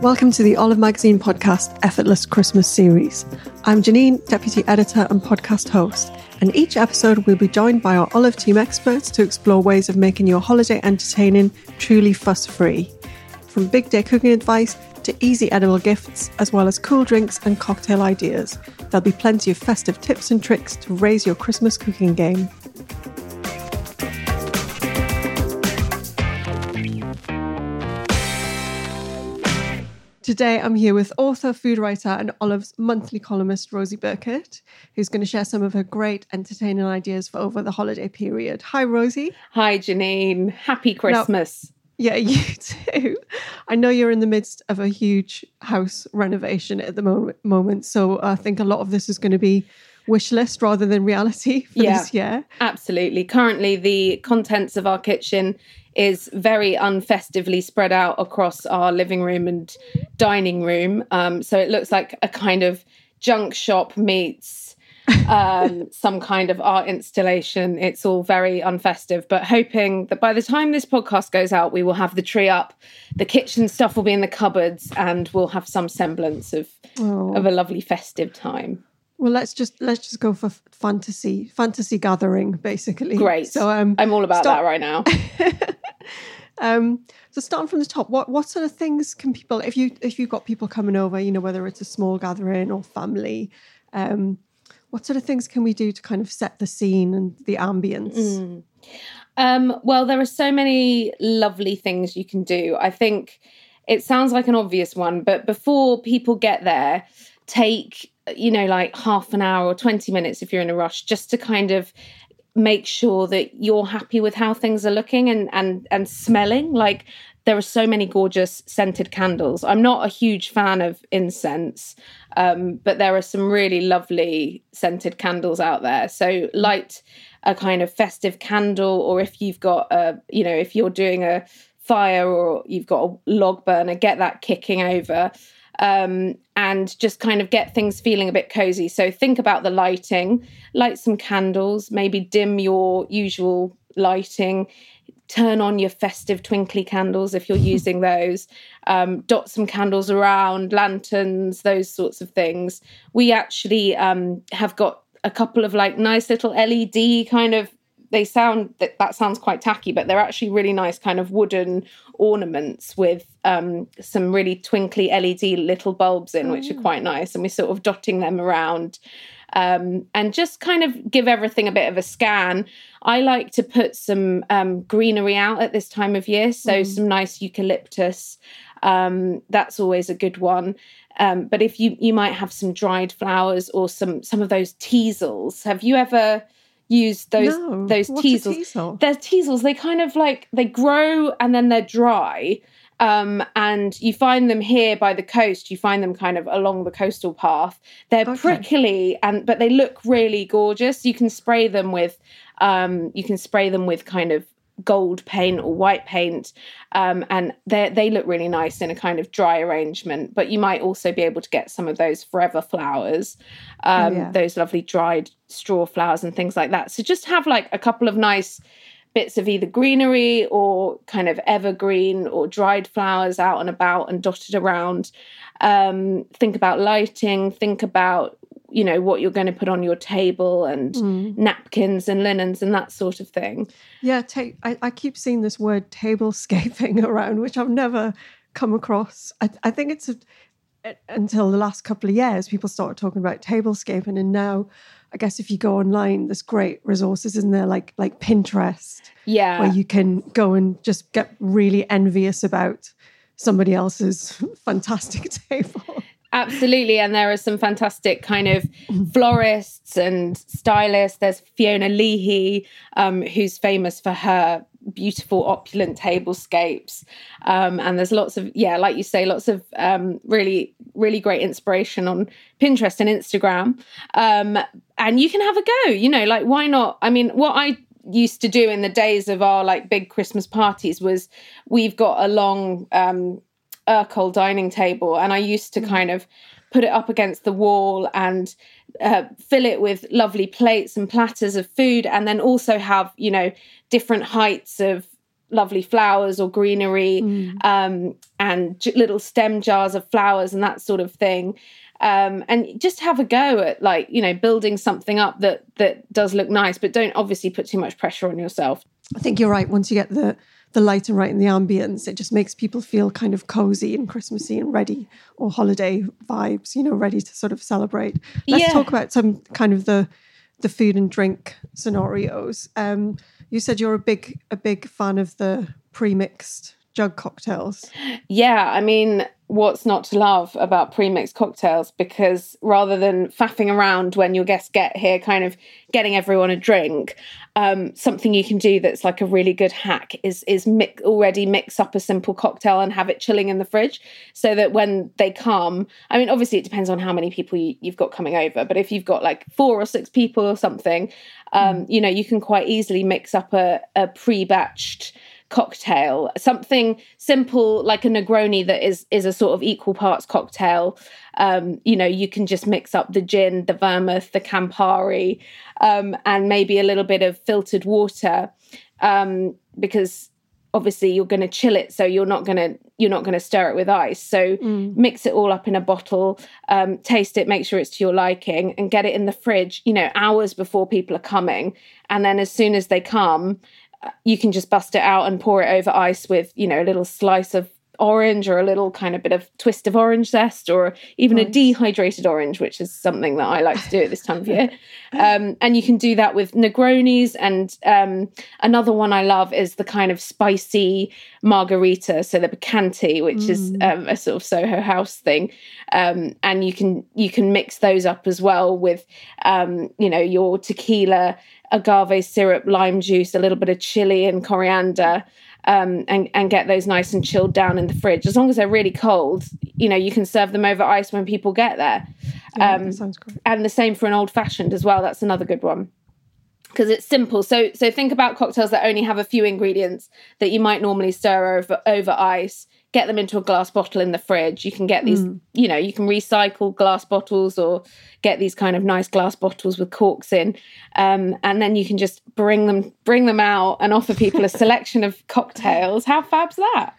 Welcome to the Olive Magazine podcast Effortless Christmas series. I'm Janine, deputy editor and podcast host, and each episode we'll be joined by our Olive team experts to explore ways of making your holiday entertaining truly fuss free. From big day cooking advice to easy edible gifts, as well as cool drinks and cocktail ideas, there'll be plenty of festive tips and tricks to raise your Christmas cooking game. Today, I'm here with author, food writer, and Olive's monthly columnist, Rosie Birkett, who's going to share some of her great entertaining ideas for over the holiday period. Hi, Rosie. Hi, Janine. Happy Christmas. Now, yeah, you too. I know you're in the midst of a huge house renovation at the moment, so I think a lot of this is going to be wish list rather than reality for yeah, this year. Absolutely. Currently, the contents of our kitchen is very unfestively spread out across our living room and dining room. Um, so it looks like a kind of junk shop meets um, some kind of art installation. It's all very unfestive, but hoping that by the time this podcast goes out, we will have the tree up, the kitchen stuff will be in the cupboards, and we'll have some semblance of Oh. of a lovely festive time. Well, let's just let's just go for fantasy fantasy gathering, basically. Great. So um, I'm all about start- that right now. Um, so starting from the top, what what sort of things can people if you if you've got people coming over, you know, whether it's a small gathering or family, um, what sort of things can we do to kind of set the scene and the ambience? Mm. Um, well, there are so many lovely things you can do. I think it sounds like an obvious one, but before people get there, take, you know, like half an hour or 20 minutes if you're in a rush, just to kind of make sure that you're happy with how things are looking and and and smelling. Like there are so many gorgeous scented candles. I'm not a huge fan of incense um, but there are some really lovely scented candles out there. So light a kind of festive candle or if you've got a you know if you're doing a fire or you've got a log burner get that kicking over um, and just kind of get things feeling a bit cozy. So think about the lighting, light some candles, maybe dim your usual lighting, turn on your festive twinkly candles if you're using those, um, dot some candles around, lanterns, those sorts of things. We actually um, have got a couple of like nice little LED kind of they sound that that sounds quite tacky, but they're actually really nice kind of wooden ornaments with um, some really twinkly LED little bulbs in, which are quite nice. And we're sort of dotting them around um, and just kind of give everything a bit of a scan. I like to put some um, greenery out at this time of year, so some nice eucalyptus. Um, that's always a good one. Um, but if you you might have some dried flowers or some some of those teasels. Have you ever used those No, those what's teasels? teasel? They're teasels. They kind of like they grow and then they're dry. Um, and you find them here by the coast. You find them kind of along the coastal path. They're Okay. prickly and but they look really gorgeous. You can spray them with um, you can spray them with kind of gold paint or white paint, um, and they they look really nice in a kind of dry arrangement. But you might also be able to get some of those forever flowers, um, yeah. those lovely dried straw flowers and things like that. So just have like a couple of nice bits of either greenery or kind of evergreen or dried flowers out and about and dotted around. Um, think about lighting, think about you know what you're going to put on your table and Mm. napkins and linens and that sort of thing. Yeah, ta- I, I keep seeing this word tablescaping around, which I've never come across. I, I think it's a until the last couple of years, people started talking about tablescaping, and now, I guess if you go online, there's great resources in there, like like Pinterest, yeah, where you can go and just get really envious about somebody else's fantastic table. Absolutely. And there are some fantastic kind of florists and stylists. There's Fiona Leahy, um, who's famous for her beautiful opulent tablescapes um, and there's lots of yeah like you say lots of um, really really great inspiration on pinterest and instagram um, and you can have a go you know like why not i mean what i used to do in the days of our like big christmas parties was we've got a long um Ercol dining table and i used to mm. kind of put it up against the wall and uh, fill it with lovely plates and platters of food and then also have you know different heights of lovely flowers or greenery mm. um, and j- little stem jars of flowers and that sort of thing um, and just have a go at like you know building something up that that does look nice but don't obviously put too much pressure on yourself i think you're right once you get the the lighting right in the ambience. It just makes people feel kind of cozy and Christmassy and ready, or holiday vibes. You know, ready to sort of celebrate. Let's yeah. talk about some kind of the the food and drink scenarios. Um, you said you're a big a big fan of the pre-mixed jug cocktails. Yeah, I mean, what's not to love about pre-mixed cocktails because rather than faffing around when your guests get here kind of getting everyone a drink um, something you can do that's like a really good hack is is mix, already mix up a simple cocktail and have it chilling in the fridge so that when they come i mean obviously it depends on how many people you, have got coming over but if you've got like four or six people or something um, mm. you know you can quite easily mix up a, a pre-batched cocktail, something simple like a Negroni that is is a sort of equal parts cocktail. Um, you know, you can just mix up the gin, the vermouth, the Campari, um, and maybe a little bit of filtered water, um, because obviously you're going to chill it, so you're not going to you're not going to stir it with ice. So mm. mix it all up in a bottle, um, taste it, make sure it's to your liking, and get it in the fridge. You know, hours before people are coming, and then as soon as they come you can just bust it out and pour it over ice with, you know, a little slice of orange or a little kind of bit of twist of orange zest or even nice. a dehydrated orange, which is something that I like to do at this time of year. Um, and you can do that with Negronis. And um, another one I love is the kind of spicy margarita, so the Picante, which mm. is um, a sort of Soho House thing. Um, and you can you can mix those up as well with um, you know your tequila agave syrup, lime juice, a little bit of chili and coriander, um, and and get those nice and chilled down in the fridge. As long as they're really cold, you know, you can serve them over ice when people get there. Yeah, um, sounds great. And the same for an old fashioned as well. That's another good one because it's simple. So so think about cocktails that only have a few ingredients that you might normally stir over over ice get them into a glass bottle in the fridge. You can get these, mm. you know, you can recycle glass bottles or get these kind of nice glass bottles with corks in, um, and then you can just bring them bring them out and offer people a selection of cocktails. How fab's that?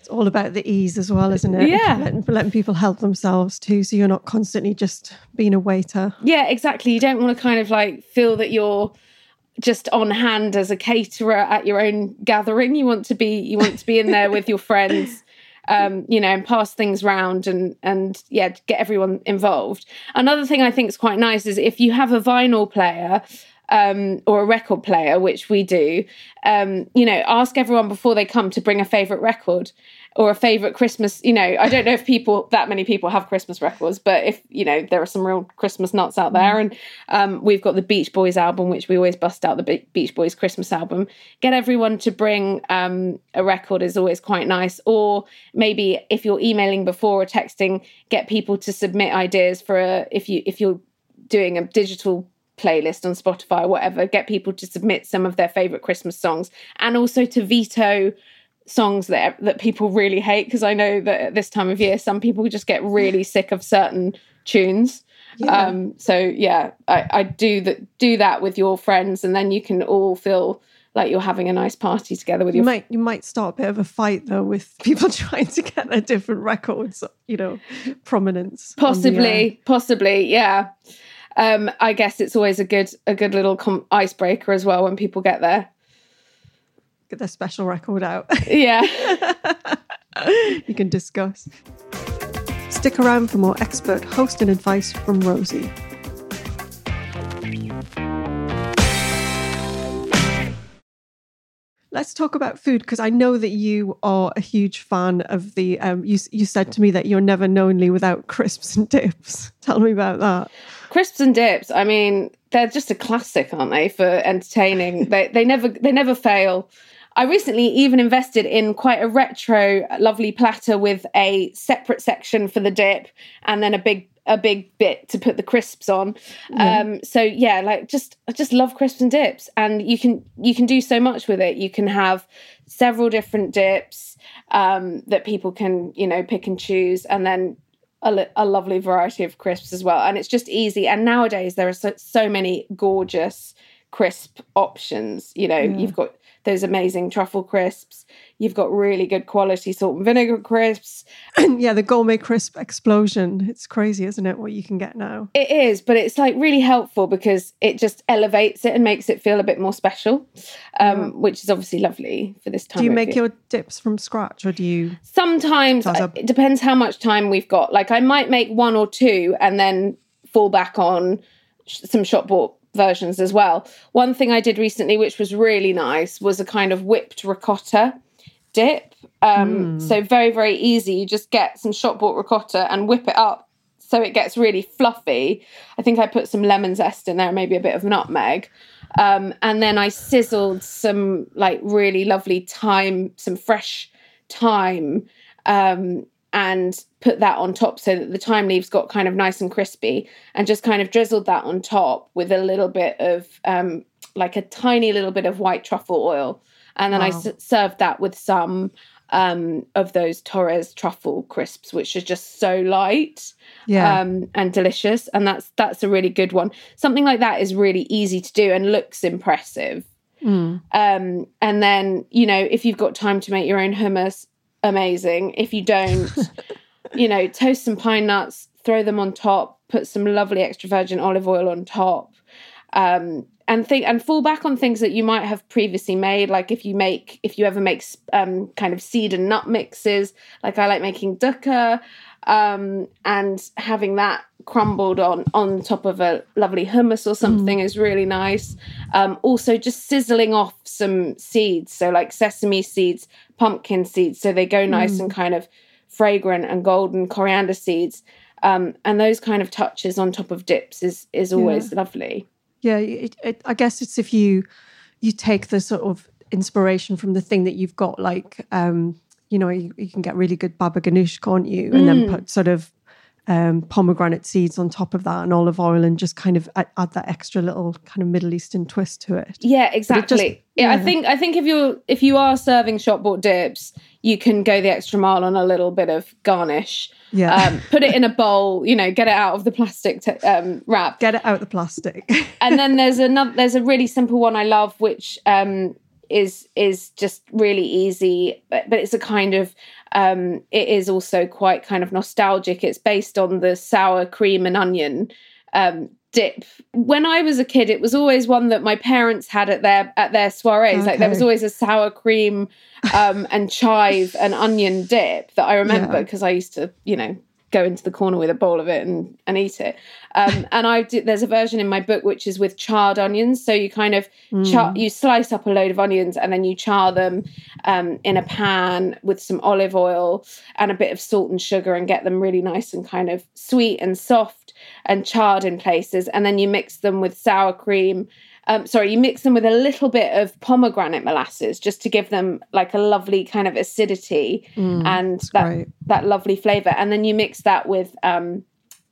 It's all about the ease as well, isn't it? Yeah, letting, letting people help themselves too, so you're not constantly just being a waiter. Yeah, exactly. You don't want to kind of like feel that you're just on hand as a caterer at your own gathering. You want to be you want to be in there with your friends um, you know, and pass things round and and yeah, get everyone involved. Another thing I think is quite nice is if you have a vinyl player um, or a record player, which we do, um, you know, ask everyone before they come to bring a favorite record or a favorite Christmas. You know, I don't know if people that many people have Christmas records, but if you know, there are some real Christmas nuts out there, and um, we've got the Beach Boys album, which we always bust out the Beach Boys Christmas album. Get everyone to bring um, a record is always quite nice, or maybe if you're emailing before or texting, get people to submit ideas for a if you if you're doing a digital playlist on Spotify or whatever, get people to submit some of their favorite Christmas songs and also to veto songs that that people really hate because I know that at this time of year some people just get really sick of certain tunes. Yeah. Um, so yeah, I, I do that do that with your friends and then you can all feel like you're having a nice party together with you your might you might start a bit of a fight though with people trying to get their different records you know prominence possibly possibly yeah um, I guess it's always a good a good little com- icebreaker as well when people get there get their special record out. Yeah. you can discuss. Stick around for more expert hosting advice from Rosie. Let's talk about food because I know that you are a huge fan of the. Um, you you said to me that you're never knowingly without crisps and dips. Tell me about that. Crisps and dips. I mean, they're just a classic, aren't they, for entertaining? they they never they never fail. I recently even invested in quite a retro, lovely platter with a separate section for the dip and then a big a big bit to put the crisps on. Yeah. Um, so yeah, like just I just love crisps and dips, and you can you can do so much with it. You can have several different dips um, that people can you know pick and choose, and then a, a, lovely variety of crisps as well. And it's just easy. And nowadays there are so, so many gorgeous crisp options. You know, yeah. you've got those amazing truffle crisps. You've got really good quality salt and vinegar crisps. yeah, the gourmet crisp explosion. It's crazy, isn't it, what you can get now? It is, but it's like really helpful because it just elevates it and makes it feel a bit more special, um, yeah. which is obviously lovely for this time. Do you make your dips from scratch or do you? Sometimes it depends how much time we've got. Like I might make one or two and then fall back on some shop bought versions as well. One thing I did recently, which was really nice, was a kind of whipped ricotta dip. Um, mm. So very very easy. You just get some shop bought ricotta and whip it up so it gets really fluffy. I think I put some lemon zest in there, maybe a bit of nutmeg. Um, and then I sizzled some like really lovely thyme, some fresh thyme um, and put that on top so that the thyme leaves got kind of nice and crispy and just kind of drizzled that on top with a little bit of um, like a tiny little bit of white truffle oil and then wow. I s- served that with some um, of those Torres truffle crisps, which are just so light yeah. um, and delicious. And that's that's a really good one. Something like that is really easy to do and looks impressive. Mm. Um, and then you know if you've got time to make your own hummus, amazing. If you don't, you know, toast some pine nuts, throw them on top, put some lovely extra virgin olive oil on top. Um, and think and fall back on things that you might have previously made like if you make if you ever make um, kind of seed and nut mixes like i like making dukkha um, and having that crumbled on on top of a lovely hummus or something mm. is really nice um, also just sizzling off some seeds so like sesame seeds pumpkin seeds so they go nice mm. and kind of fragrant and golden coriander seeds um, and those kind of touches on top of dips is is always yeah. lovely yeah it, it, i guess it's if you you take the sort of inspiration from the thing that you've got like um you know you, you can get really good baba ganoush can't you and mm. then put sort of um, pomegranate seeds on top of that and olive oil and just kind of add, add that extra little kind of Middle Eastern twist to it. Yeah, exactly. It just, yeah. I think I think if you're if you are serving shop bought dips, you can go the extra mile on a little bit of garnish. Yeah. Um, put it in a bowl, you know, get it out of the plastic t- um, wrap. Get it out of the plastic. and then there's another there's a really simple one I love which um, is is just really easy but, but it's a kind of um, it is also quite kind of nostalgic it's based on the sour cream and onion um, dip when i was a kid it was always one that my parents had at their at their soirees okay. like there was always a sour cream um, and chive and onion dip that i remember because yeah. i used to you know go into the corner with a bowl of it and, and eat it. Um, and I did, there's a version in my book which is with charred onions. So you kind of mm. char, you slice up a load of onions and then you char them um, in a pan with some olive oil and a bit of salt and sugar and get them really nice and kind of sweet and soft and charred in places. And then you mix them with sour cream um, sorry, you mix them with a little bit of pomegranate molasses just to give them like a lovely kind of acidity mm, and that great. that lovely flavor. And then you mix that with um,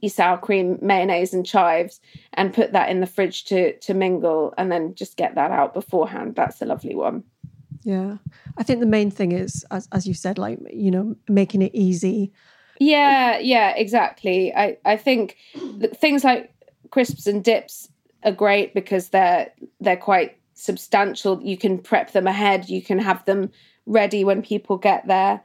your sour cream, mayonnaise, and chives, and put that in the fridge to to mingle, and then just get that out beforehand. That's a lovely one. Yeah, I think the main thing is, as as you said, like you know, making it easy. Yeah, yeah, exactly. I I think things like crisps and dips are great because they're they're quite substantial. You can prep them ahead. You can have them ready when people get there.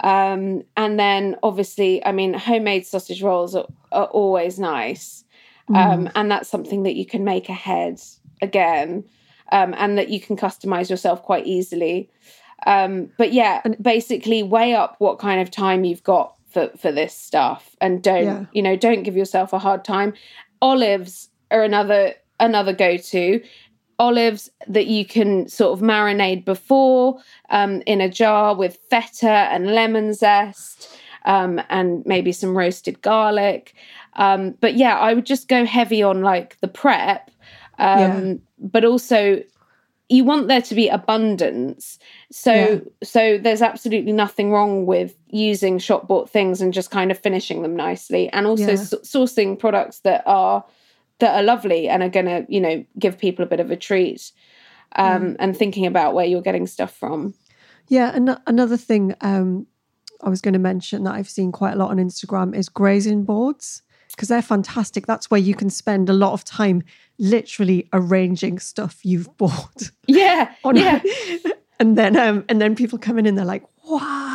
Um, and then obviously, I mean, homemade sausage rolls are, are always nice. Mm. Um, and that's something that you can make ahead again, um, and that you can customize yourself quite easily. Um, but yeah, basically weigh up what kind of time you've got for for this stuff and don't Yeah. you know don't give yourself a hard time olives are another another go-to olives that you can sort of marinate before um, in a jar with feta and lemon zest um, and maybe some roasted garlic um, but yeah i would just go heavy on like the prep um, Yeah. but also you want there to be abundance so Yeah. so there's absolutely nothing wrong with using shop bought things and just kind of finishing them nicely and also Yeah. s- sourcing products that are that are lovely and are going to you know give people a bit of a treat um Mm. and thinking about where you're getting stuff from Yeah, and another thing um, I was going to mention that I've seen quite a lot on Instagram is grazing boards because they're fantastic. That's where you can spend a lot of time literally arranging stuff you've bought. yeah yeah and then um, and then people come in and they're like, "Wow!"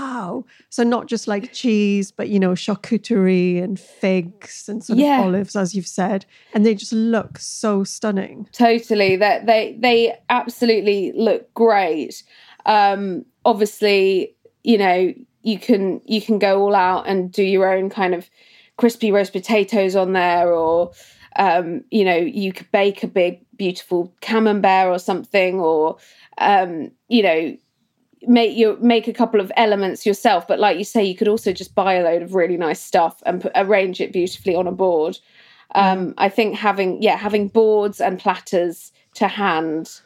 So not just like cheese, but you know, charcuterie and figs and sort Yeah. of olives, as you've said, and they just look so stunning. totally that they they absolutely look great um obviously you know you can you can go all out and do your own kind of crispy roast potatoes on there or um you know you could bake a big beautiful camembert or something or um you know make you make a couple of elements yourself but like you say you could also just buy a load of really nice stuff and put, arrange it beautifully on a board. Um i think having yeah having boards and platters to hand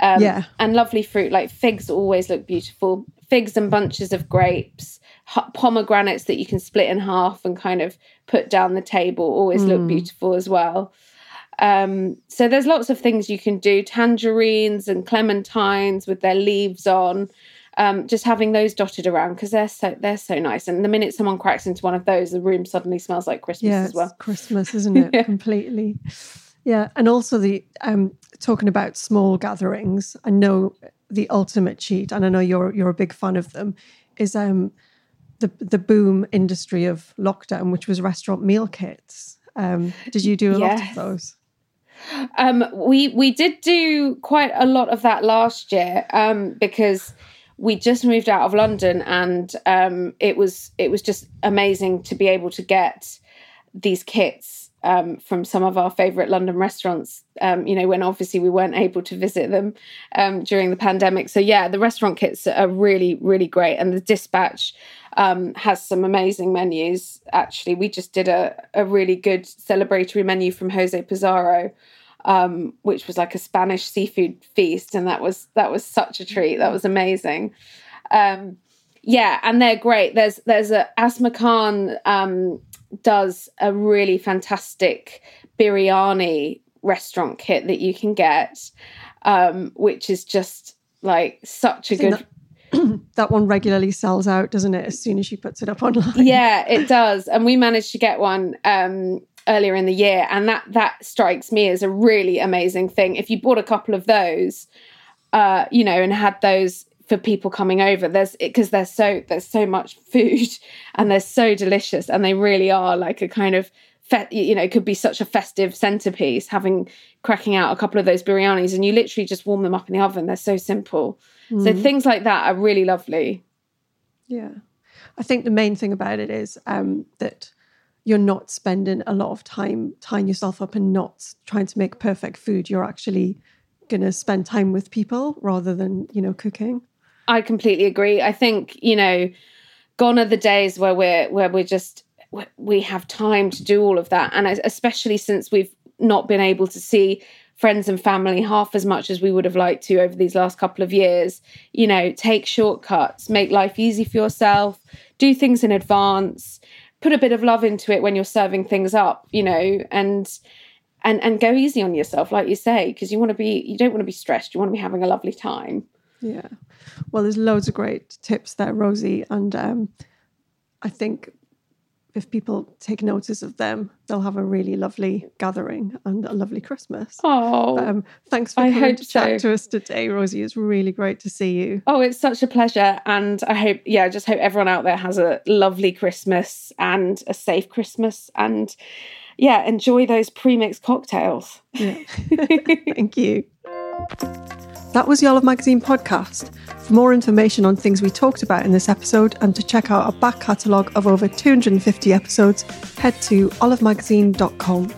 um Yeah. and lovely fruit like figs always look beautiful. Figs and bunches of grapes h- pomegranates that you can split in half and kind of put down the table always look beautiful as well. Um, so there's lots of things you can do. Tangerines and clementines with their leaves on um, just having those dotted around because they're so they're so nice and the minute someone cracks into one of those the room suddenly smells like christmas yeah, as it's well Christmas, isn't it? Yeah. Completely. Yeah, and also the um talking about small gatherings. I know the ultimate cheat, and I know you're you're a big fan of them. Is um the the boom industry of lockdown, which was restaurant meal kits. Um, did you do a lot of those? Um, we we did do quite a lot of that last year um, because we just moved out of London and um, it was it was just amazing to be able to get these kits um, from some of our favourite London restaurants. Um, you know, when obviously we weren't able to visit them um, during the pandemic. So yeah, the restaurant kits are really really great, and the Dishpatch um, has some amazing menus. Actually, we just did a a really good celebratory menu from Jose Pizarro um, which was like a Spanish seafood feast, and that was that was such a treat. That was amazing. Um, yeah, and they're great. There's there's a Asma Khan um, does a really fantastic biryani restaurant kit that you can get, um, which is just like such a good. That one regularly sells out, doesn't it? As soon as she puts it up online. yeah it does and we managed to get one um earlier in the year and that that strikes me as a really amazing thing. If you bought a couple of those uh you know and had those for people coming over there's because there's so there's so much food and they're so delicious and they really are like a kind of fe- you know it could be such a festive centerpiece having cracking out a couple of those biryanis and you literally just warm them up in the oven. They're so simple. So things like that are really lovely. Yeah. I think the main thing about it is um, that you're not spending a lot of time tying yourself up and not trying to make perfect food. You're actually going to spend time with people rather than, you know, cooking. I completely agree. I think you know, gone are the days where we're where we're just we have time to do all of that, and especially since we've not been able to see friends and family half as much as we would have liked to over these last couple of years. You know, take shortcuts, make life easy for yourself, do things in advance, put a bit of love into it when you're serving things up. You know, and and and go easy on yourself, like you say, because you want to be you don't want to be stressed. You want to be having a lovely time. Yeah. Well, there's loads of great tips there, Rosie. And um, I think if people take notice of them, they'll have a really lovely gathering and a lovely Christmas. Oh, Um, thanks for I coming to chat to us today, Rosie. It's really great to see you. Oh, it's such a pleasure. And I hope, yeah, I just hope everyone out there has a lovely Christmas and a safe Christmas. And yeah, enjoy those pre mixed cocktails. Yeah. Thank you. That was the Olive Magazine podcast. For more information on things we talked about in this episode and to check out our back catalogue of over 250 episodes, head to olivemagazine.com.